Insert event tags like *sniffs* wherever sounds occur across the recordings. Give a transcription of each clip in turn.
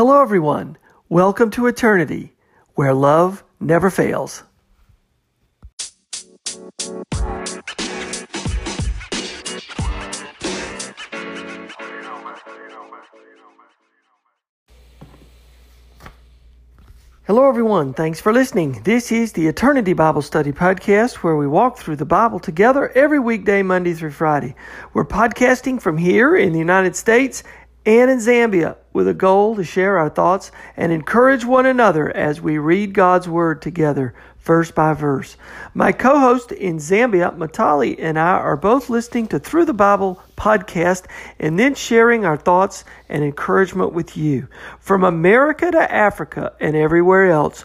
Hello, everyone. Welcome to Eternity, where love never fails. Hello, everyone. Thanks for listening. This is the Eternity Bible Study Podcast, where we walk through the Bible together every weekday, Monday through Friday. We're podcasting from here in the United States and in Zambia with a goal to share our thoughts and encourage one another as we read God's Word together, verse by verse. My co host in Zambia, Matali, and I are both listening to Through the Bible podcast and then sharing our thoughts and encouragement with you. From America to Africa and everywhere else,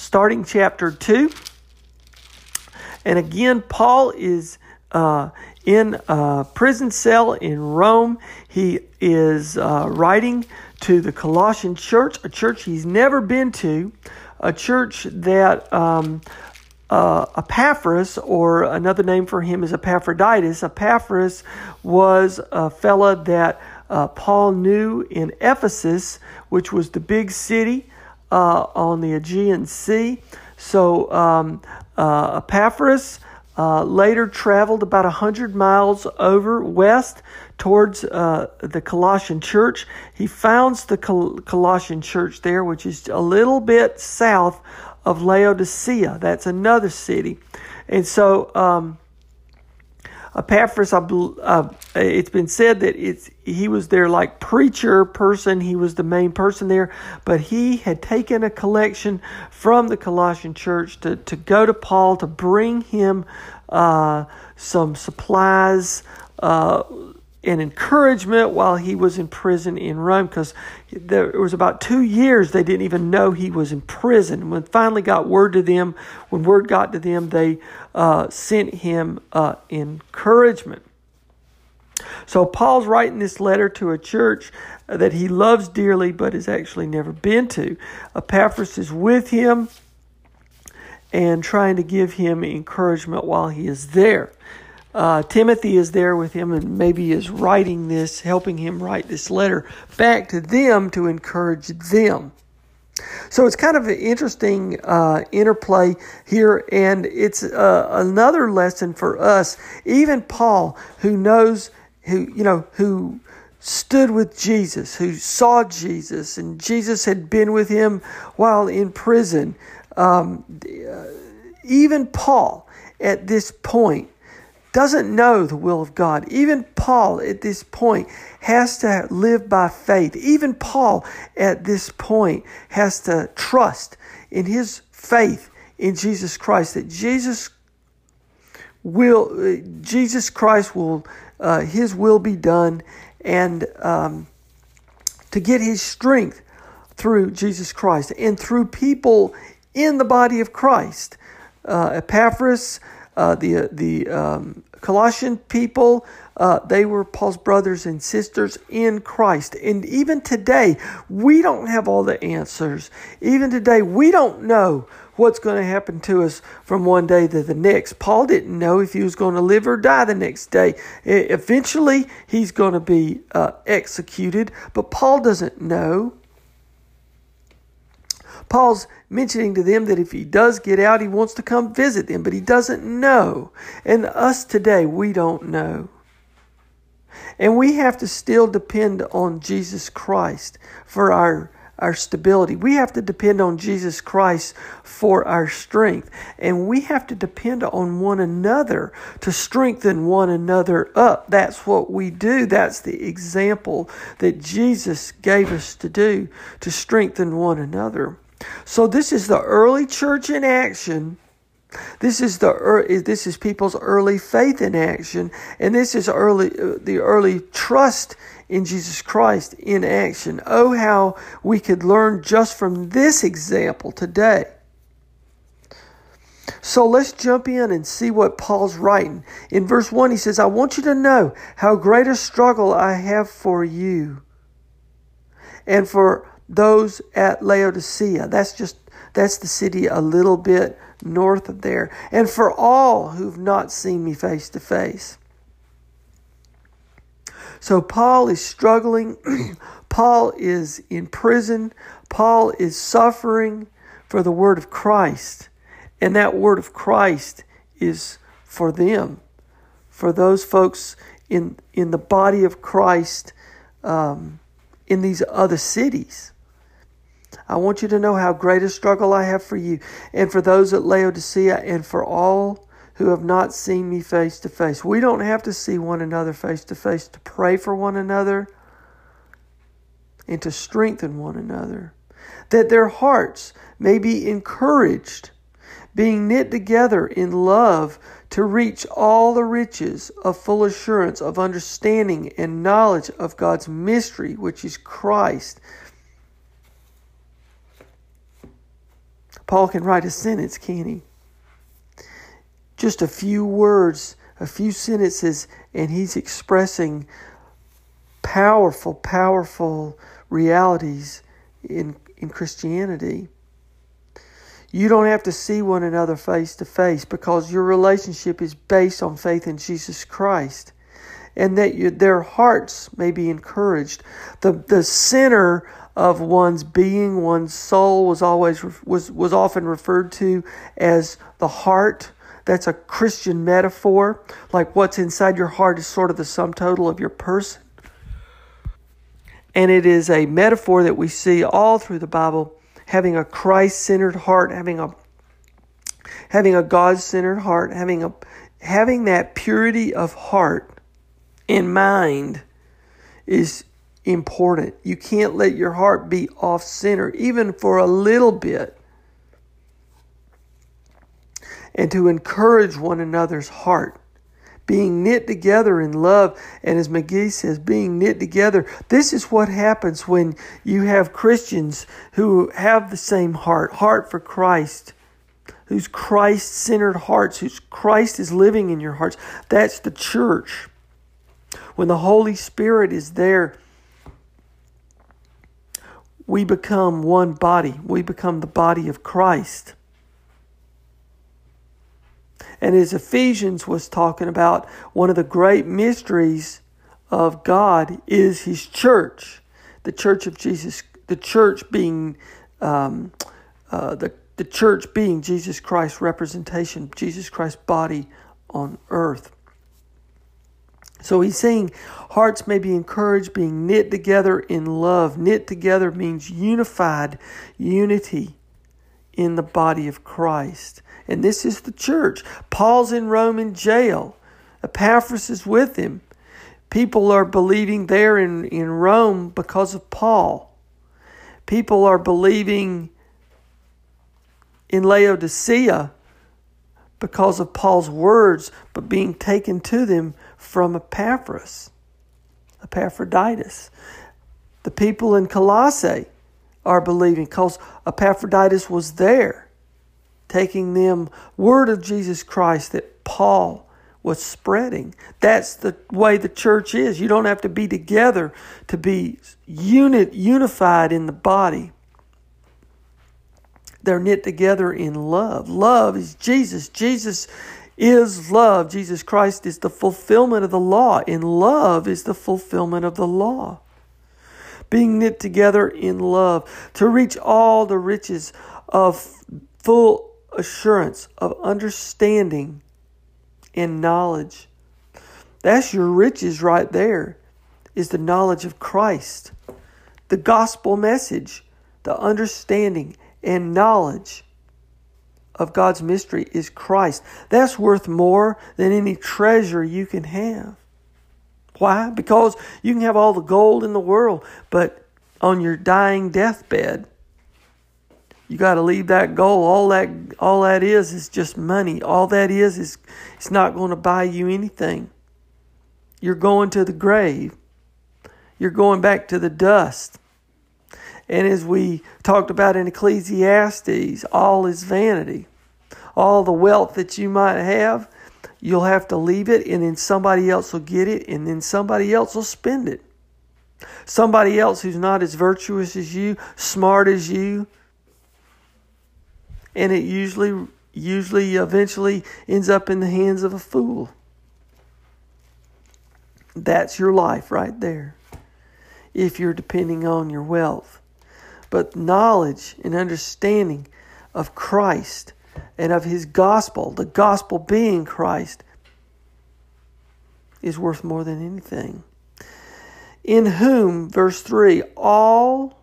starting chapter 2. And again, Paul is uh, in a prison cell in Rome. He is uh, writing to the Colossian church, a church he's never been to, a church that um, uh, Epaphras, or another name for him is Epaphroditus. Epaphras was a fella that uh, Paul knew in Ephesus, which was the big city uh, on the Aegean Sea. So um, uh, Epaphras uh, later traveled about 100 miles over west towards uh, the Colossian church. He founds the Col- Colossian church there, which is a little bit south of Laodicea. That's another city. And so um, Epaphras, I, uh, it's been said that it's he was their like preacher person. He was the main person there, but he had taken a collection from the Colossian church to, to go to Paul to bring him uh, some supplies, uh, and encouragement while he was in prison in Rome because there was about two years they didn't even know he was in prison. When finally got word to them, when word got to them, they uh, sent him uh, encouragement. So Paul's writing this letter to a church that he loves dearly but has actually never been to. Epaphras is with him and trying to give him encouragement while he is there. Uh, Timothy is there with him and maybe is writing this, helping him write this letter back to them to encourage them. So it's kind of an interesting uh, interplay here, and it's uh, another lesson for us. Even Paul, who knows, who you know, who stood with Jesus, who saw Jesus, and Jesus had been with him while in prison. Um, uh, even Paul, at this point, doesn't know the will of God. Even Paul at this point has to live by faith. Even Paul at this point has to trust in his faith in Jesus Christ that Jesus will Jesus Christ will uh, his will be done and um, to get his strength through Jesus Christ and through people in the body of Christ. Uh, Epaphras uh, the the um, Colossian people, uh, they were Paul's brothers and sisters in Christ. And even today, we don't have all the answers. Even today, we don't know what's going to happen to us from one day to the next. Paul didn't know if he was going to live or die the next day. Eventually, he's going to be uh, executed, but Paul doesn't know. Paul's mentioning to them that if he does get out, he wants to come visit them, but he doesn't know. And us today, we don't know. And we have to still depend on Jesus Christ for our, our stability. We have to depend on Jesus Christ for our strength. And we have to depend on one another to strengthen one another up. That's what we do. That's the example that Jesus gave us to do to strengthen one another. So, this is the early church in action This is the this is people's early faith in action, and this is early uh, the early trust in Jesus Christ in action. Oh, how we could learn just from this example today. So let's jump in and see what Paul's writing. In verse 1, he says, I want you to know how great a struggle I have for you and for those at Laodicea. That's just, that's the city a little bit north of there. And for all who've not seen me face to face. So Paul is struggling. *clears throat* Paul is in prison. Paul is suffering for the word of Christ. And that word of Christ is for them, for those folks in, in the body of Christ um, in these other cities. I want you to know how great a struggle I have for you, and for those at Laodicea, and for all who have not seen me face to face. We don't have to see one another face to face to pray for one another and to strengthen one another, that their hearts may be encouraged being knit together in love to reach all the riches of full assurance of understanding and knowledge of God's mystery, which is Christ. Paul can write a sentence, can he? Just a few words, a few sentences, and he's expressing powerful, powerful realities in, in Christianity. You don't have to see one another face to face because your relationship is based on faith in Jesus Christ and that you, their hearts may be encouraged. The, the center of one's being, one's soul was always was was often referred to as the heart. That's a Christian metaphor. Like what's inside your heart is sort of the sum total of your person. And it is a metaphor that we see all through the Bible having a Christ-centered heart, having a having a God-centered heart, having a having that purity of heart in mind is important. You can't let your heart be off center even for a little bit. And to encourage one another's heart being knit together in love. And as McGee says, being knit together. This is what happens when you have Christians who have the same heart, heart for Christ, whose Christ centered hearts, whose Christ is living in your hearts. That's the church. When the Holy Spirit is there, we become one body. We become the body of Christ. And as Ephesians was talking about, one of the great mysteries of God is His church, the church of Jesus, the church being um, uh, the the church being Jesus Christ's representation, Jesus Christ's body on earth. So he's saying hearts may be encouraged, being knit together in love. Knit together means unified, unity in the body of Christ. And this is the church. Paul's in Rome in jail. Epaphras is with him. People are believing there in, in Rome because of Paul. People are believing in Laodicea because of Paul's words, but being taken to them from Epaphras, Epaphroditus. The people in Colossae are believing because Epaphroditus was there taking them word of Jesus Christ that Paul was spreading. That's the way the church is. You don't have to be together to be unit unified in the body. They're knit together in love. Love is Jesus. Jesus is love. Jesus Christ is the fulfillment of the law. In love is the fulfillment of the law. Being knit together in love to reach all the riches of full assurance of understanding and knowledge. That's your riches right there, is the knowledge of Christ, the gospel message, the understanding and knowledge of God's mystery is Christ. That's worth more than any treasure you can have. Why? Because you can have all the gold in the world, but on your dying deathbed, you got to leave that gold. All that all that is is just money. All that is is it's not going to buy you anything. You're going to the grave. You're going back to the dust. And as we talked about in Ecclesiastes, all is vanity. All the wealth that you might have, you'll have to leave it, and then somebody else will get it, and then somebody else will spend it. Somebody else who's not as virtuous as you, smart as you, and it usually usually eventually ends up in the hands of a fool. That's your life right there. If you're depending on your wealth but knowledge and understanding of Christ and of his gospel, the gospel being Christ, is worth more than anything. In whom, verse 3, all,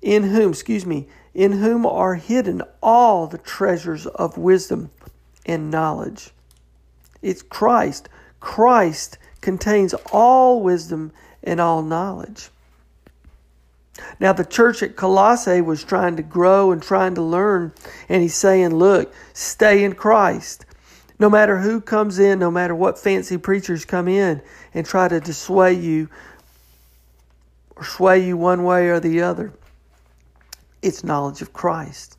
in whom, excuse me, in whom are hidden all the treasures of wisdom and knowledge. It's Christ. Christ contains all wisdom and all knowledge. Now, the church at Colossae was trying to grow and trying to learn, and he's saying, Look, stay in Christ. No matter who comes in, no matter what fancy preachers come in and try to dissuade you or sway you one way or the other, it's knowledge of Christ.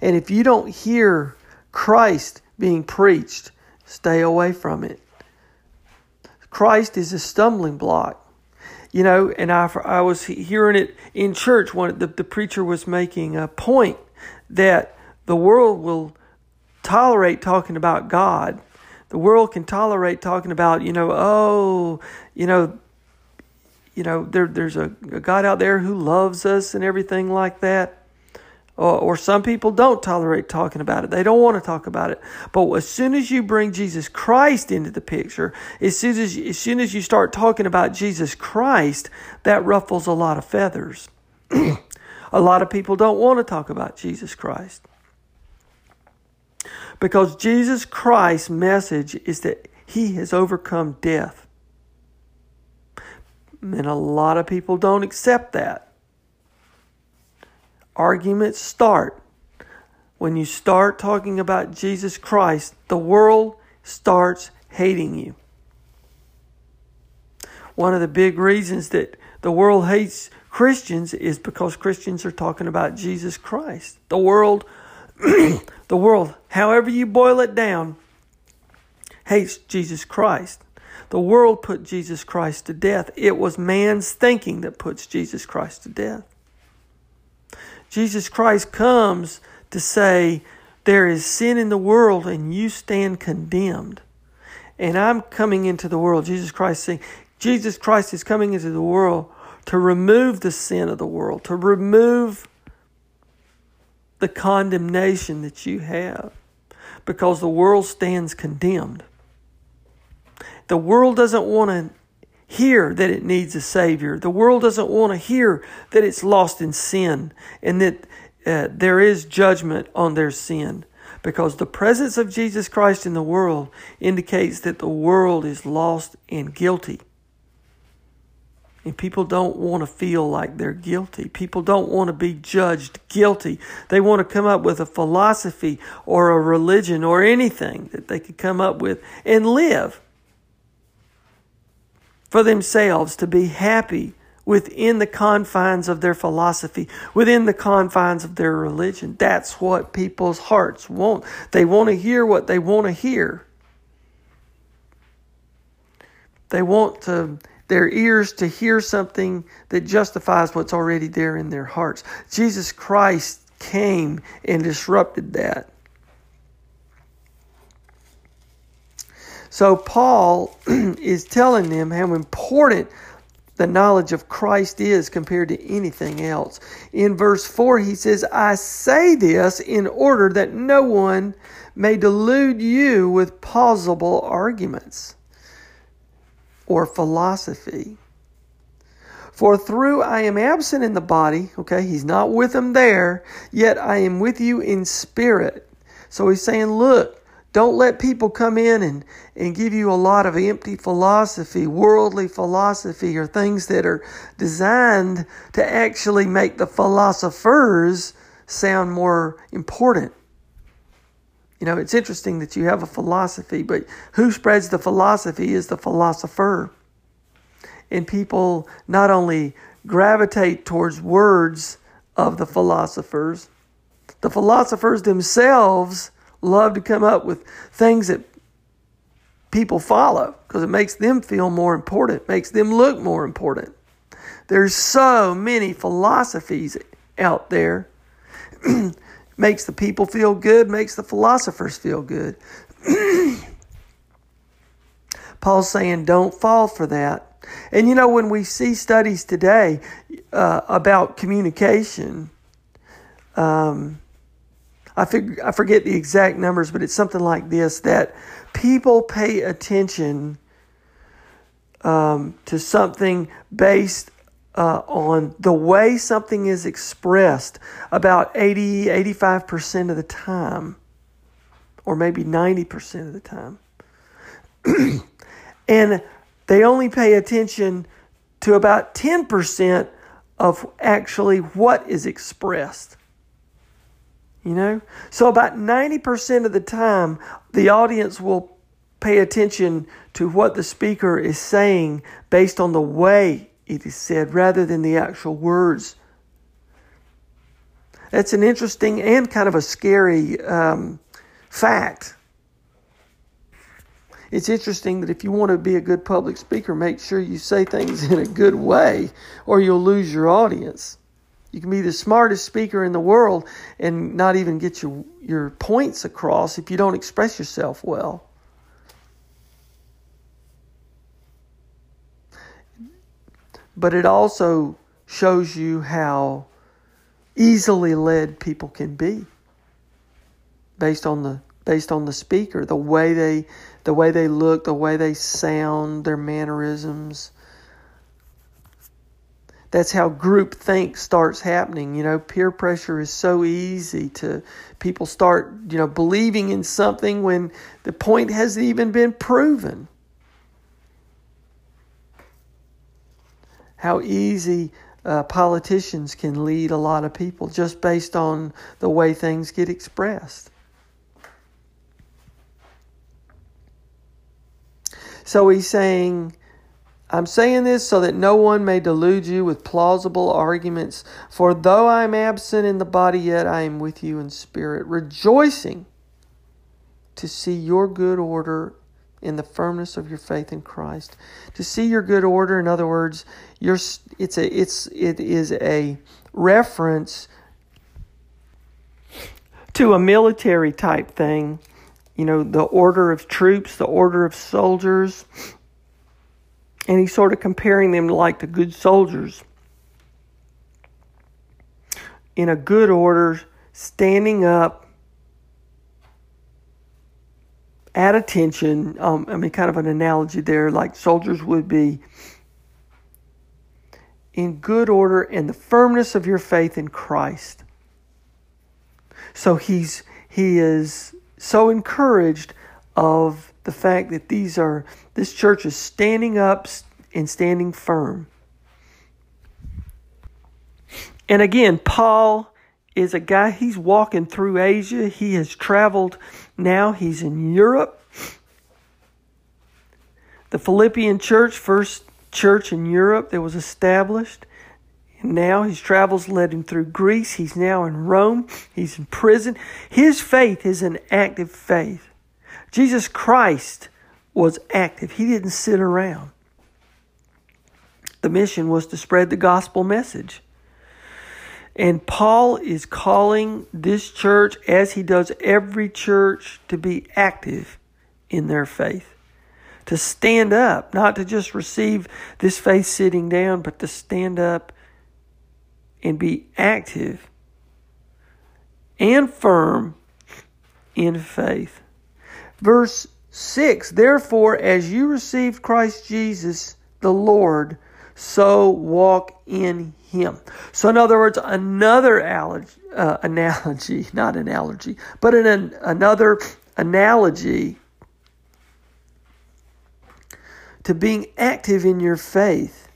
And if you don't hear Christ being preached, stay away from it. Christ is a stumbling block you know, and I, I was hearing it in church when the, the preacher was making a point that the world will tolerate talking about God. The world can tolerate talking about, you know, oh, you know, you know, there, there's a, a God out there who loves us and everything like that or, or some people don't tolerate talking about it. They don't want to talk about it. But as soon as you bring Jesus Christ into the picture, as soon as, as soon as you start talking about Jesus Christ, that ruffles a lot of feathers. *clears throat* a lot of people don't want to talk about Jesus Christ. Because Jesus Christ's message is that he has overcome death. And a lot of people don't accept that arguments start. When you start talking about Jesus Christ, the world starts hating you. One of the big reasons that the world hates Christians is because Christians are talking about Jesus Christ. The world, *clears throat* the world, however you boil it down, hates Jesus Christ. The world put Jesus Christ to death. It was man's thinking that puts Jesus Christ to death. Jesus Christ comes to say, There is sin in the world and you stand condemned. And I'm coming into the world. Jesus Christ saying, Jesus Christ is coming into the world to remove the sin of the world, to remove the condemnation that you have, because the world stands condemned. The world doesn't want to hear that it needs a Savior. The world doesn't want to hear that it's lost in sin and that uh, there is judgment on their sin. Because the presence of Jesus Christ in the world indicates that the world is lost and guilty. And people don't want to feel like they're guilty. People don't want to be judged guilty. They want to come up with a philosophy or a religion or anything that they could come up with and live for themselves to be happy within the confines of their philosophy, within the confines of their religion. That's what people's hearts want. They want to hear what they want to hear. They want to their ears to hear something that justifies what's already there in their hearts. Jesus Christ came and disrupted that. So Paul *clears throat* is telling them how important the knowledge of Christ is compared to anything else. In verse 4, he says, I say this in order that no one may delude you with plausible arguments or philosophy. For through I am absent in the body, okay, he's not with them there, yet I am with you in spirit. So he's saying, look, Don't let people come in and, and give you a lot of empty philosophy, worldly philosophy, or things that are designed to actually make the philosophers sound more important. You know, it's interesting that you have a philosophy, but who spreads the philosophy is the philosopher. And people not only gravitate towards words of the philosophers, the philosophers themselves love to come up with things that people follow because it makes them feel more important, makes them look more important. There's so many philosophies out there. *clears throat* makes the people feel good, makes the philosophers feel good. *clears throat* Paul's saying, don't fall for that. And you know, when we see studies today uh, about communication, um, I, fig- I forget the exact numbers, but it's something like this that people pay attention um, to something based uh, on the way something is expressed about 80, 85% of the time, or maybe 90% of the time. *clears throat* and they only pay attention to about 10% of actually what is expressed. You know? So, about 90% of the time, the audience will pay attention to what the speaker is saying based on the way it is said rather than the actual words. That's an interesting and kind of a scary um, fact. It's interesting that if you want to be a good public speaker, make sure you say things *laughs* in a good way or you'll lose your audience. You can be the smartest speaker in the world and not even get your, your points across if you don't express yourself well. But it also shows you how easily led people can be based on the based on the speaker, the way they the way they look, the way they sound, their mannerisms that's how group think starts happening. You know, peer pressure is so easy to people start, you know, believing in something when the point hasn't even been proven. How easy uh, politicians can lead a lot of people just based on the way things get expressed. So he's saying, I'm saying this so that no one may delude you with plausible arguments. For though I am absent in the body, yet I am with you in spirit, rejoicing to see your good order in the firmness of your faith in Christ. To see your good order, in other words, your it's a it's it is a reference to a military type thing. You know, the order of troops, the order of soldiers, and he's sort of comparing them to like the good soldiers in a good order, standing up at attention. Um, I mean, kind of an analogy there, like soldiers would be in good order and the firmness of your faith in Christ. So he's he is so encouraged of the fact that these are this church is standing up and standing firm. And again, Paul is a guy, he's walking through Asia. He has traveled now, he's in Europe. The Philippian church, first church in Europe that was established. And now his travels led him through Greece. He's now in Rome. He's in prison. His faith is an active faith. Jesus Christ was active, he didn't sit around. The mission was to spread the gospel message. And Paul is calling this church, as he does every church, to be active in their faith. To stand up, not to just receive this faith sitting down, but to stand up and be active and firm in faith. Verse 6 Therefore, as you received Christ Jesus the Lord, so walk in him. So, in other words, another allergy, uh, analogy, *laughs* not an analogy, but an, another analogy to being active in your faith.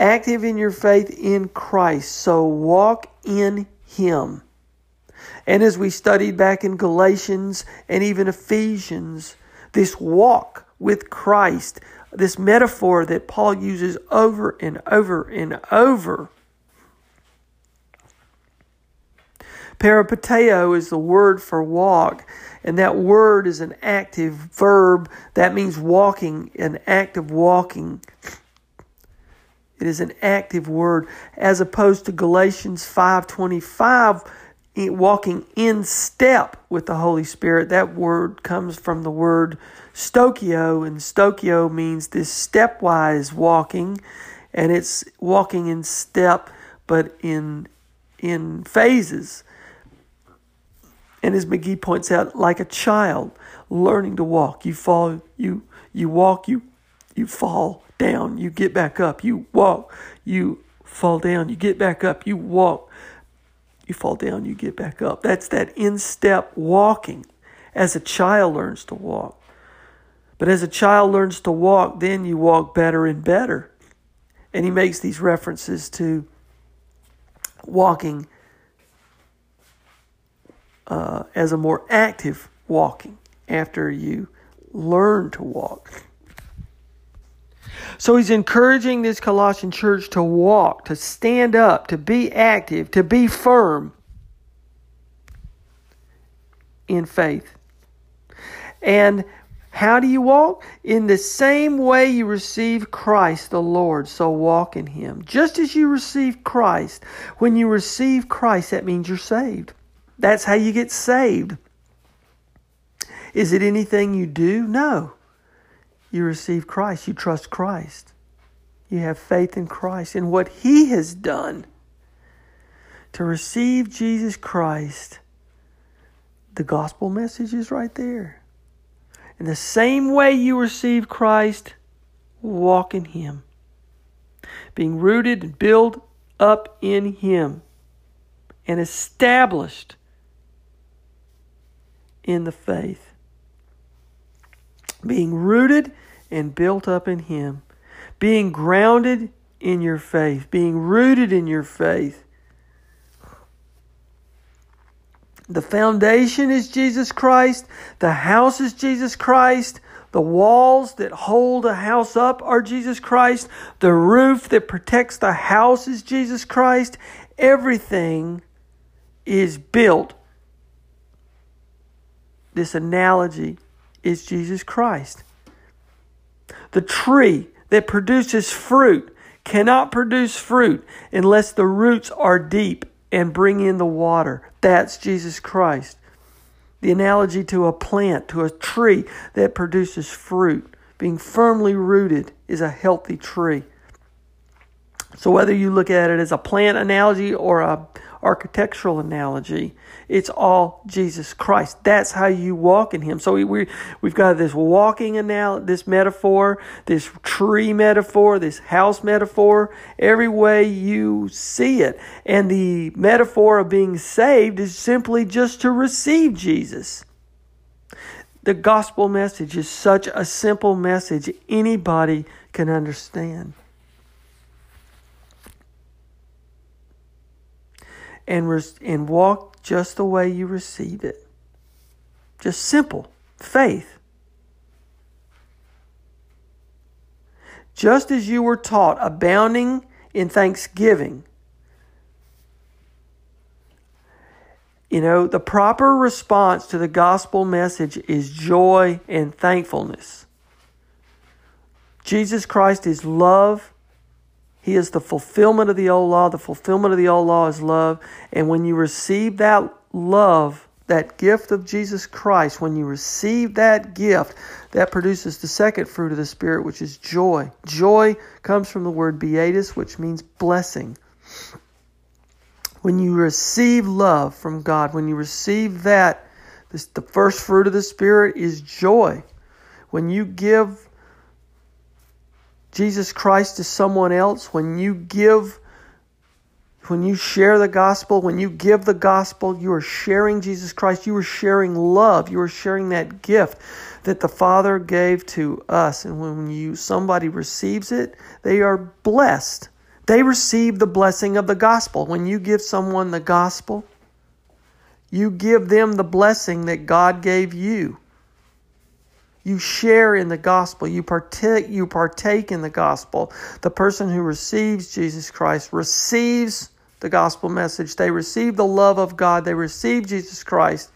Active in your faith in Christ. So walk in Him. And as we studied back in Galatians and even Ephesians, this walk with Christ, this metaphor that Paul uses over and over and over. Peripateo is the word for walk, and that word is an active verb. That means walking, an act of walking. It is an active word as opposed to Galatians 5:25 walking in step with the Holy Spirit. That word comes from the word stokio and stokio means this stepwise walking and it's walking in step but in in phases. And as McGee points out, like a child learning to walk, you fall, you you walk, you you fall down, you get back up, you walk, you fall down, you get back up, you walk, you fall down, you get back up. That's that in step walking as a child learns to walk. But as a child learns to walk, then you walk better and better. And he makes these references to walking uh, as a more active walking after you learn to walk. So he's encouraging this Colossian church to walk, to stand up, to be active, to be firm in faith. And how do you walk? In the same way you receive Christ the Lord, so walk in Him. Just as you receive Christ, when you receive Christ, that means you're saved. That's how you get saved. Is it anything you do? No. You receive Christ, you trust Christ. You have faith in Christ and what He has done. To receive Jesus Christ, the gospel message is right there. In the same way you receive Christ, walk in Him. Being rooted and built up in Him and established in the faith. Being rooted and built up in Him. Being grounded in your faith. Being rooted in your faith. The foundation is Jesus Christ. The house is Jesus Christ. The walls that hold a house up are Jesus Christ. The roof that protects the house is Jesus Christ. Everything is built this analogy is Jesus Christ. The tree that produces fruit cannot produce fruit unless the roots are deep and bring in the water. That's Jesus Christ. The analogy to a plant, to a tree that produces fruit, being firmly rooted, is a healthy tree. So whether you look at it as a plant analogy or a architectural analogy. It's all Jesus Christ. That's how you walk in Him. So we, we we've got this walking analogy, this metaphor, this tree metaphor, this house metaphor. Every way you see it, and the metaphor of being saved is simply just to receive Jesus. The gospel message is such a simple message anybody can understand. And, res- and walk just the way you receive it. Just simple faith. Just as you were taught, abounding in thanksgiving. You know, the proper response to the gospel message is joy and thankfulness. Jesus Christ is love he is the fulfillment of the old law. The fulfillment of the old law is love. And when you receive that love, that gift of Jesus Christ, when you receive that gift, that produces the second fruit of the Spirit, which is joy. Joy comes from the word beatus, which means blessing. When you receive love from God, when you receive that, this, the first fruit of the Spirit is joy. When you give Jesus Christ to someone else, when you give when you share the gospel, when you give the gospel, you are sharing Jesus Christ. You are sharing love. You are sharing that gift that the Father gave to us. And when you somebody receives it, they are blessed. They receive the blessing of the gospel. When you give someone the gospel, you give them the blessing that God gave you. You share in the gospel. You partake, you partake in the gospel. The person who receives Jesus Christ receives the gospel message. They receive the love of God. They receive Jesus Christ.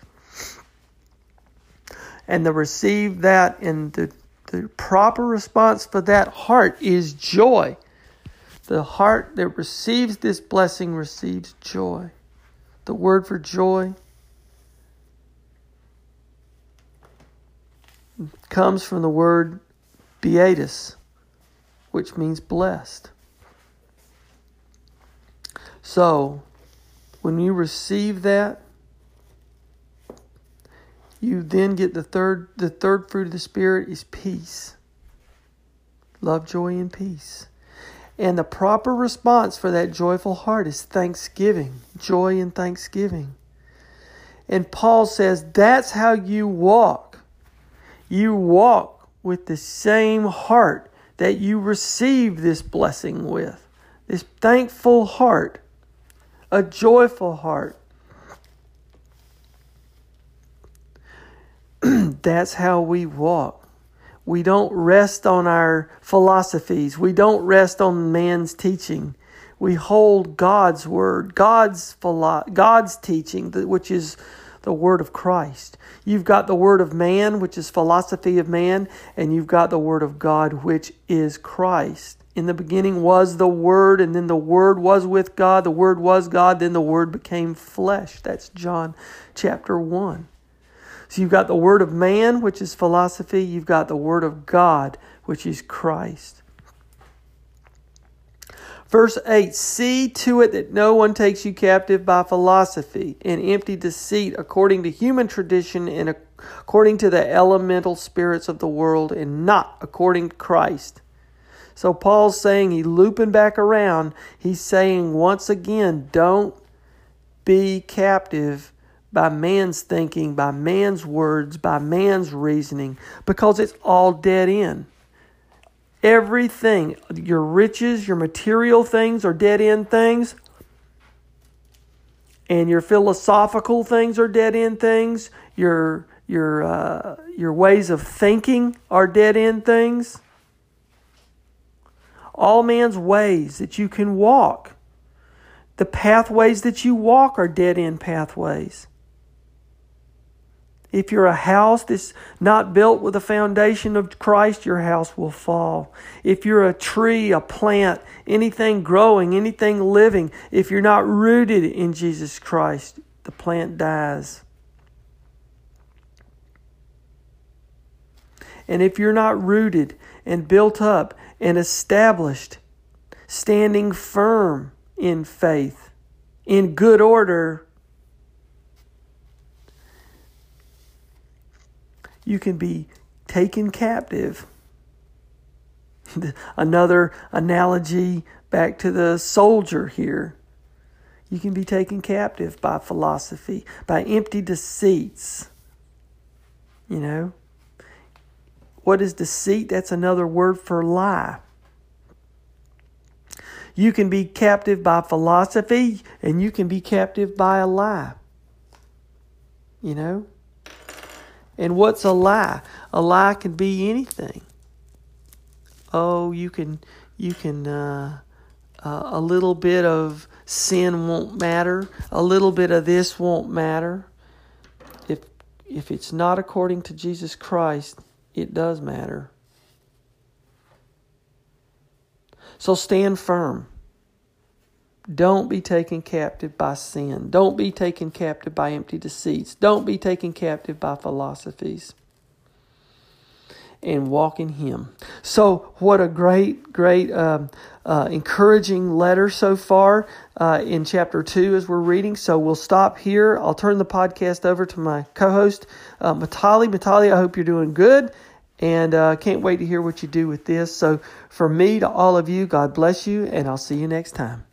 And they receive that, and the, the proper response for that heart is joy. The heart that receives this blessing receives joy. The word for joy comes from the word beatus, which means blessed. So, when you receive that, you then get the third the third fruit of the spirit is peace. Love, joy, and peace. And the proper response for that joyful heart is thanksgiving, joy and thanksgiving. And Paul says that's how you walk you walk with the same heart that you receive this blessing with. This thankful heart, a joyful heart. *clears throat* That's how we walk. We don't rest on our philosophies. We don't rest on man's teaching. We hold God's word, God's philo- God's teaching, which is the word of Christ. You've got the word of man, which is philosophy of man, and you've got the word of God, which is Christ. In the beginning was the Word, and then the Word was with God. The Word was God, then the Word became flesh. That's John chapter 1. So you've got the Word of man, which is philosophy. You've got the Word of God, which is Christ. Verse 8 See to it that no one takes you captive by philosophy and empty deceit according to human tradition and according to the elemental spirits of the world and not according to Christ. So Paul's saying, he looping back around, he's saying once again, don't be captive by man's thinking, by man's words, by man's reasoning, because it's all dead end. Everything, your riches, your material things are dead end things. And your philosophical things are dead end things. Your your uh, your ways of thinking are dead end things. All man's ways that you can walk, the pathways that you walk are dead end pathways. If you're a house that's not built with the foundation of Christ, your house will fall. If you're a tree, a plant, anything growing, anything living, if you're not rooted in Jesus Christ, the plant dies. And if you're not rooted and built up and established, standing firm in faith, in good order, you can be taken captive. *laughs* Another analogy back to the soldier here. You can be taken captive by philosophy, by empty deceits. You know? What is deceit? That's another word for lie. You can be captive by philosophy, and you can be captive by a lie. You know? And what's a lie? A lie can be anything. Oh, you can you can uh, uh, a little bit of sin won't matter. A little bit of this won't matter. If if it's not according to Jesus Christ, it does matter. So stand firm. Don't be taken captive by sin. Don't be taken captive by empty deceits. Don't be taken captive by philosophies. And walk in Him. So, what a great, great, um, uh, encouraging letter so far uh, in chapter 2 as we're reading. So, we'll stop here. I'll turn the podcast over to my co host, uh, Matali. Matali, I hope you're doing good and uh, can't wait to hear what you do with this. So, from me to all of you, God bless you, and I'll see you next time.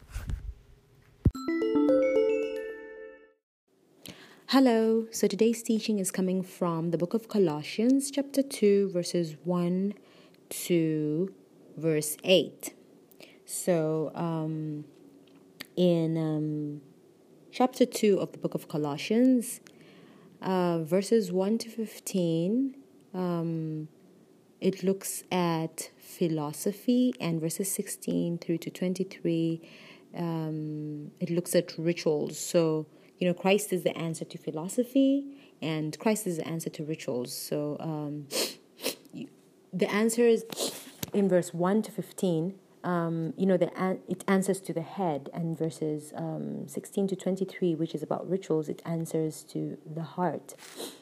Hello, so today's teaching is coming from the book of Colossians, chapter 2, verses 1 to verse 8. So, um, in um, chapter 2 of the book of Colossians, uh, verses 1 to 15, um, it looks at philosophy, and verses 16 through to 23, um, it looks at rituals. So, you know, Christ is the answer to philosophy, and Christ is the answer to rituals. So, um, *sniffs* the answer is in verse 1 to 15. Um, you know, the an- it answers to the head, and verses um, 16 to 23, which is about rituals, it answers to the heart.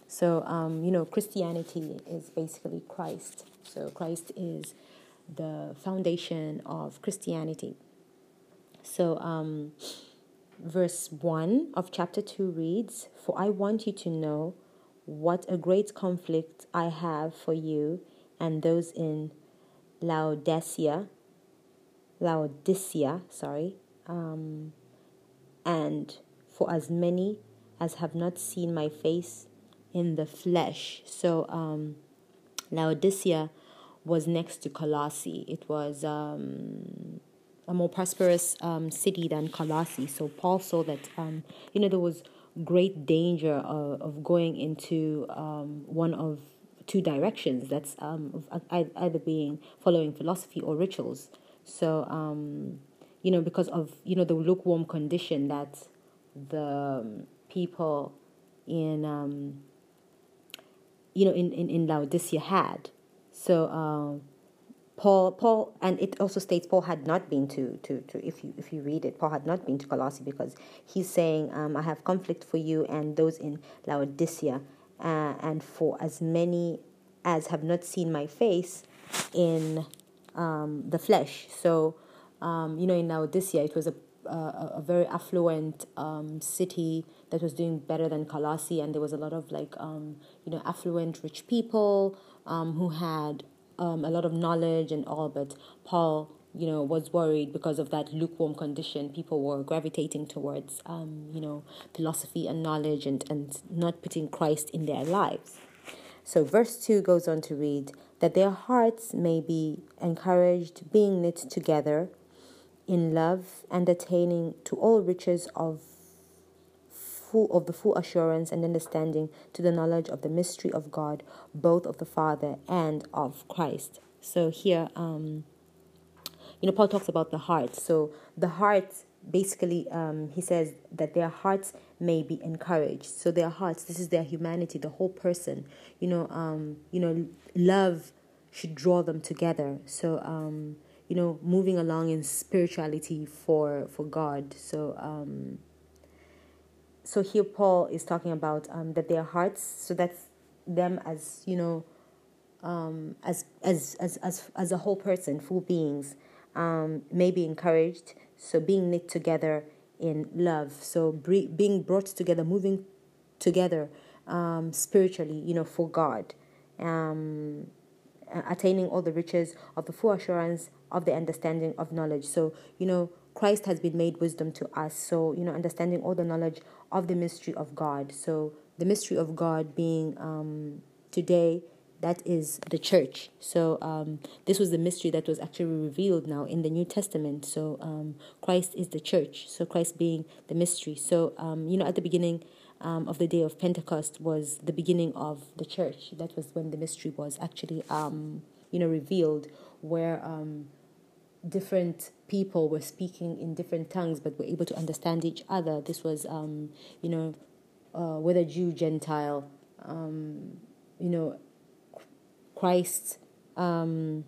So, um, you know, Christianity is basically Christ. So, Christ is the foundation of Christianity. So, um, verse 1 of chapter 2 reads For I want you to know what a great conflict I have for you and those in Laodicea, Laodicea, sorry, um, and for as many as have not seen my face in the flesh. So, um, Laodicea was next to Colossae. It was um, a more prosperous um, city than Colossae. So Paul saw that um, you know there was great danger of, of going into um, one of two directions. That's um, either being following philosophy or rituals. So um, you know because of you know the lukewarm condition that the people in um, you know in, in, in Laodicea had. So uh, Paul, Paul, and it also states Paul had not been to, to, to if you if you read it, Paul had not been to Colossae because he's saying, um, I have conflict for you and those in Laodicea, uh, and for as many as have not seen my face in um, the flesh. So, um, you know, in Laodicea, it was a a, a very affluent um, city that was doing better than Colossae, and there was a lot of like um, you know affluent rich people um, who had um, a lot of knowledge and all, but Paul, you know, was worried because of that lukewarm condition. People were gravitating towards, um, you know, philosophy and knowledge and, and not putting Christ in their lives. So, verse 2 goes on to read that their hearts may be encouraged, being knit together in love and attaining to all riches of full of the full assurance and understanding to the knowledge of the mystery of God, both of the Father and of Christ. So here, um, you know, Paul talks about the heart. So the heart, basically, um, he says that their hearts may be encouraged. So their hearts, this is their humanity, the whole person. You know, um, you know, love should draw them together. So, um, you know, moving along in spirituality for for God. So, um, so here Paul is talking about um, that their hearts, so that's them as you know, um, as, as as as as a whole person, full beings, um, may be encouraged. So being knit together in love, so bre- being brought together, moving together um, spiritually, you know, for God, um, attaining all the riches of the full assurance of the understanding of knowledge. So you know, Christ has been made wisdom to us. So you know, understanding all the knowledge of the mystery of God. So, the mystery of God being um, today, that is the church. So, um, this was the mystery that was actually revealed now in the New Testament. So, um, Christ is the church. So, Christ being the mystery. So, um, you know, at the beginning, um, of the day of Pentecost was the beginning of the church. That was when the mystery was actually, um, you know, revealed, where um, different people were speaking in different tongues but were able to understand each other. This was, um, you know, uh, whether Jew, Gentile, um, you know, Christ, um,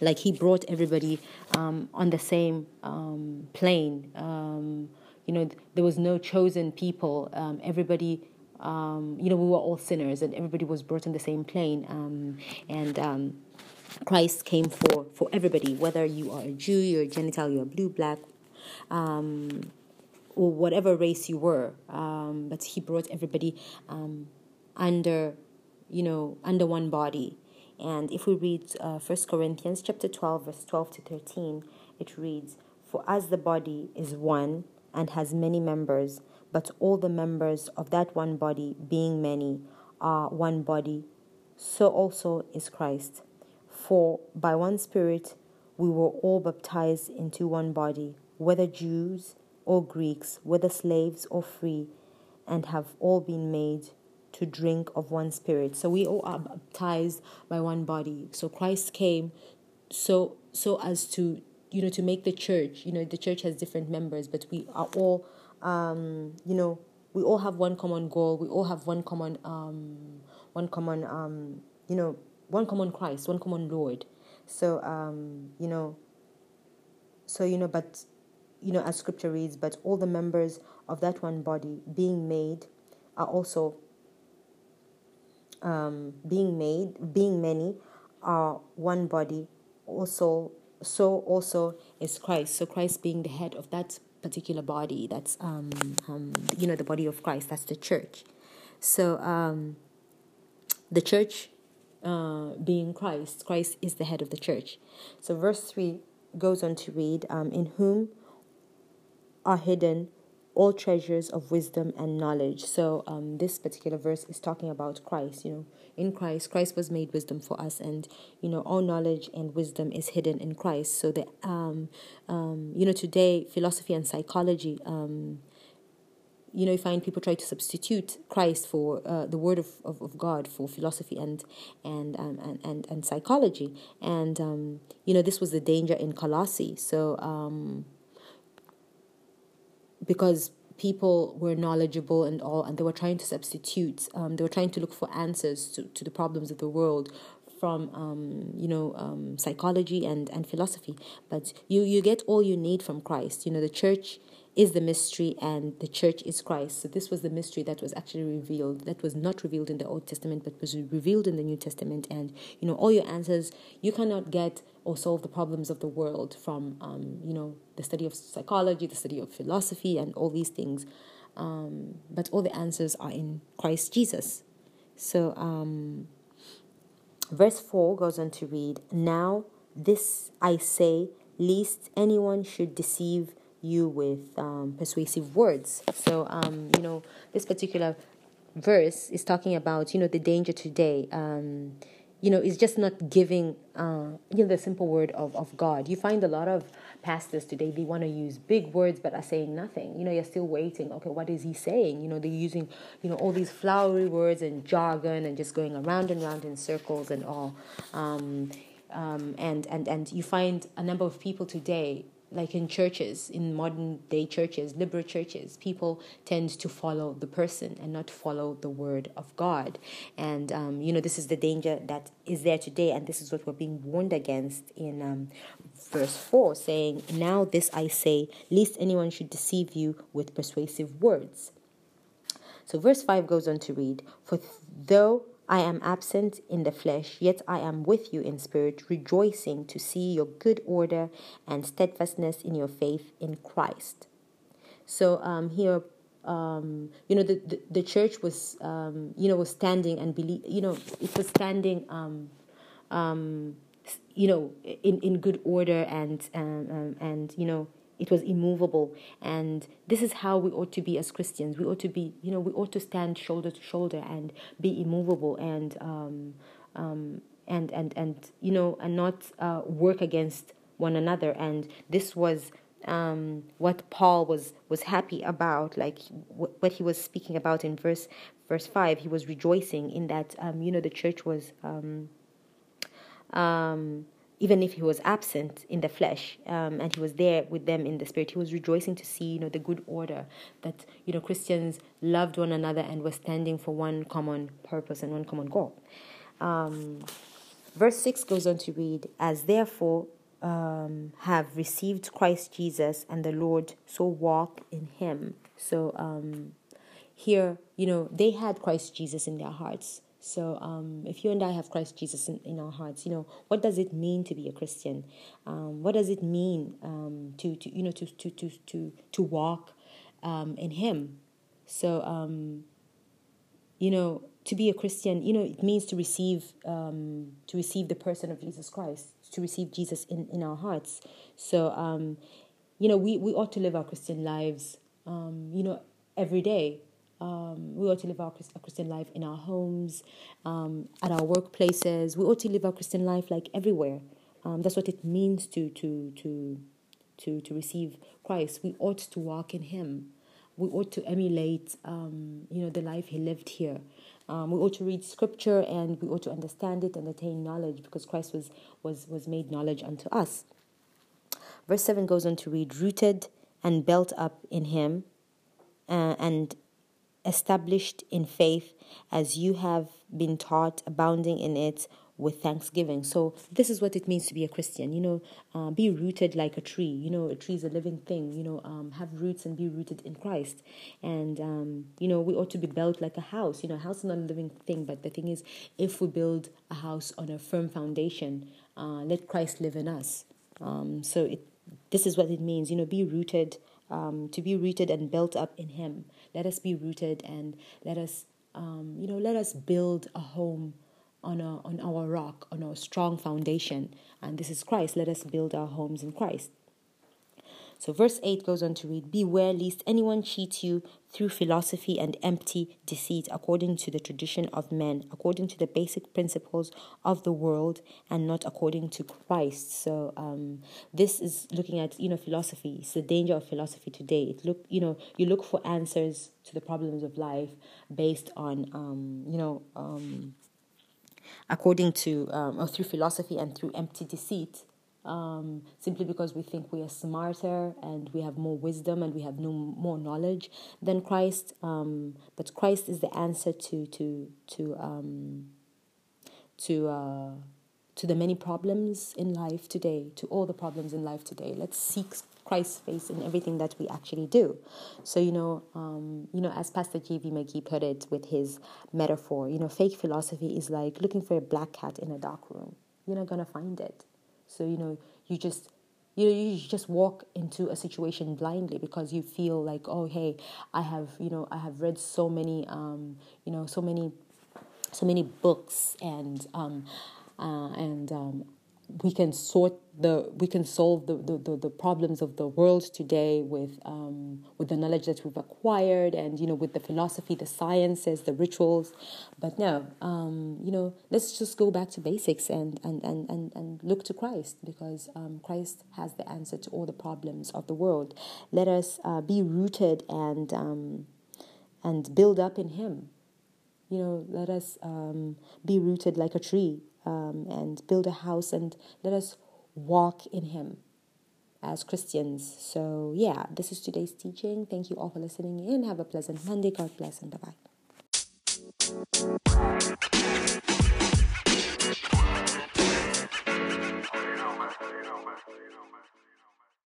like he brought everybody um, on the same um, plane. Um, you know, there was no chosen people. Um, everybody, um, you know, we were all sinners, and everybody was brought on the same plane. Um, and um, Christ came for for everybody, whether you are a Jew, you're a Gentile, you're blue, black, um, or whatever race you were. Um, but He brought everybody um, under, you know, under one body. And if we read uh, Corinthians chapter 12, verse 12 to 13, it reads, For as the body is one and has many members, but all the members of that one body, being many, are one body, so also is Christ. For by one Spirit we were all baptized into one body, whether Jews or Greeks, whether slaves or free, and have all been made to drink of one Spirit. So we all are baptized by one body. So Christ came so so as to you know to make the church you know the church has different members but we are all um you know we all have one common goal we all have one common um one common um you know one common christ one common lord so um you know so you know but you know as scripture reads but all the members of that one body being made are also um being made being many are one body also so also is Christ. So Christ being the head of that particular body, that's um, um you know the body of Christ, that's the church. So um, the church uh, being Christ, Christ is the head of the church. So verse three goes on to read, um, in whom are hidden all treasures of wisdom and knowledge. So um, this particular verse is talking about Christ. You know, in Christ, Christ was made wisdom for us, and you know, all knowledge and wisdom is hidden in Christ. So that um, um, you know, today philosophy and psychology. Um, you know, find people try to substitute Christ for uh, the word of, of, of, God for philosophy and and um, and, and, and psychology, and um, you know this was the danger in Colossae. So um, because people were knowledgeable and all, and they were trying to substitute, um, they were trying to look for answers to, to the problems of the world from um, you know um, psychology and, and philosophy. But you you get all you need from christ. You know the church is the mystery and the church is Christ. So this was the mystery that was actually revealed, that was not revealed in the Old Testament, but was revealed in the New Testament. And you know, all your answers you cannot get or solve the problems of the world from um, you know the study of psychology, the study of philosophy, and all these things. Um, but all the answers are in Christ Jesus. So um, verse four goes on to read, "Now this I say, lest anyone should deceive." You with um, persuasive words. So, um, you know, this particular verse is talking about, you know, the danger today. Um, you know, it's just not giving, uh, you know, the simple word of, of God. You find a lot of pastors today, they want to use big words but are saying nothing. You know, you're still waiting. Okay, what is he saying? You know, they're using, you know, all these flowery words and jargon and just going around and around in circles and all. Um, um, and, and, and you find a number of people today like in churches, in modern day churches, liberal churches, people tend to follow the person and not follow the word of God. And, um, you know, this is the danger that is there today. And this is what we're being warned against in um, verse 4, saying, Now this I say, lest anyone should deceive you with persuasive words. So verse 5 goes on to read, For though I am absent in the flesh, yet I am with you in spirit, rejoicing to see your good order and steadfastness in your faith in Christ. So um, here, um, you know, the, the, the church was, um, you know, was standing and believe, you know, it was standing, um, um, you know, in, in good order and, um, and, you know, it was immovable. And this is how we ought to be as christians. We ought to be you know we ought to stand shoulder to shoulder and be immovable and um, um, and and and you know and not uh, work against one another. And this was um, what Paul was was happy about, like what he was speaking about in verse verse five. He was rejoicing in that um, you know the church was um, um, even if he was absent in the flesh um, and he was there with them in the spirit he was rejoicing to see you know the good order that you know christians loved one another and were standing for one common purpose and one common goal. Um, verse 6 goes on to read as therefore um, have received christ jesus and the lord so walk in him. So um, here you know they had christ jesus in their hearts so, um, if you and I have Christ Jesus in, in, our hearts, you know, what does it mean to be a Christian? Um, what does it mean um, to, to, you know, to, to, to, to, to walk um, in Him? So, um, you know, to be a Christian, you know, it means to receive, um, to receive the person of Jesus Christ, to receive Jesus in, in our hearts. So, you know, we, we ought to live our Christian lives you know, every day. Um, we ought to live our a Christian life in our homes, um, at our workplaces. We ought to live our Christian life like everywhere. Um, that's what it means to to to to to receive Christ. We ought to walk in Him. We ought to emulate, um, you know, the life He lived here. Um, we ought to read Scripture and we ought to understand it and attain knowledge because Christ was was was made knowledge unto us. Verse seven goes on to read, rooted and built up in Him, uh, and established in faith as you have been taught, abounding in it with thanksgiving. So this is what it means to be a Christian. You know, uh, be rooted like a tree. You know, a tree is a living thing. You know, um, have roots and be rooted in Christ. And um, you know, we ought to be built like a house. You know, a house is not a living thing, but the thing is, if we build a house on a firm foundation, uh, let Christ live in us. Um, so it, this is what it means. You know, be rooted. Um, to be rooted and built up in Him. Let us be rooted and let us, um, you know, let us build a home on, a, on our rock, on our strong foundation. And this is Christ. Let us build our homes in Christ. So, verse 8 goes on to read Beware lest anyone cheat you through philosophy and empty deceit, according to the tradition of men, according to the basic principles of the world, and not according to Christ. So, um, this is looking at you know philosophy. It's the danger of philosophy today. It look you know you look for answers to the problems of life based on um, you know. Um, according to um, or through philosophy and through empty deceit um, simply because we think we are smarter and we have more wisdom and we have no more knowledge than Christ. Um, but Christ is the answer to to to um, to uh, to the many problems in life today, to all the problems in life today. Let's seek Christ's face in everything that we actually do. So you know, um, you know, as Pastor J.V. McGee put it with his metaphor, you know, fake philosophy is like looking for a black cat in a dark room. You're not gonna find it. So you know, you just you know, you just walk into a situation blindly because you feel like, oh, hey, I have, you know, I have read so many, um, you know, so many, so many books and um, uh, and um, we can sort the we can solve the, the, the, problems of the world today with um, with the knowledge that we've acquired and you know with the philosophy the sciences the rituals. But no um, you know let's just go back to basics and and, and, and, and look to Christ because um, Christ has the answer to all the problems of the world. Let us uh, be rooted and um, and build up in him. You know let us um, be rooted like a tree um, and build a house and let us walk in Him as Christians. So, yeah, this is today's teaching. Thank you all for listening in. Have a pleasant Monday. God bless and bye bye.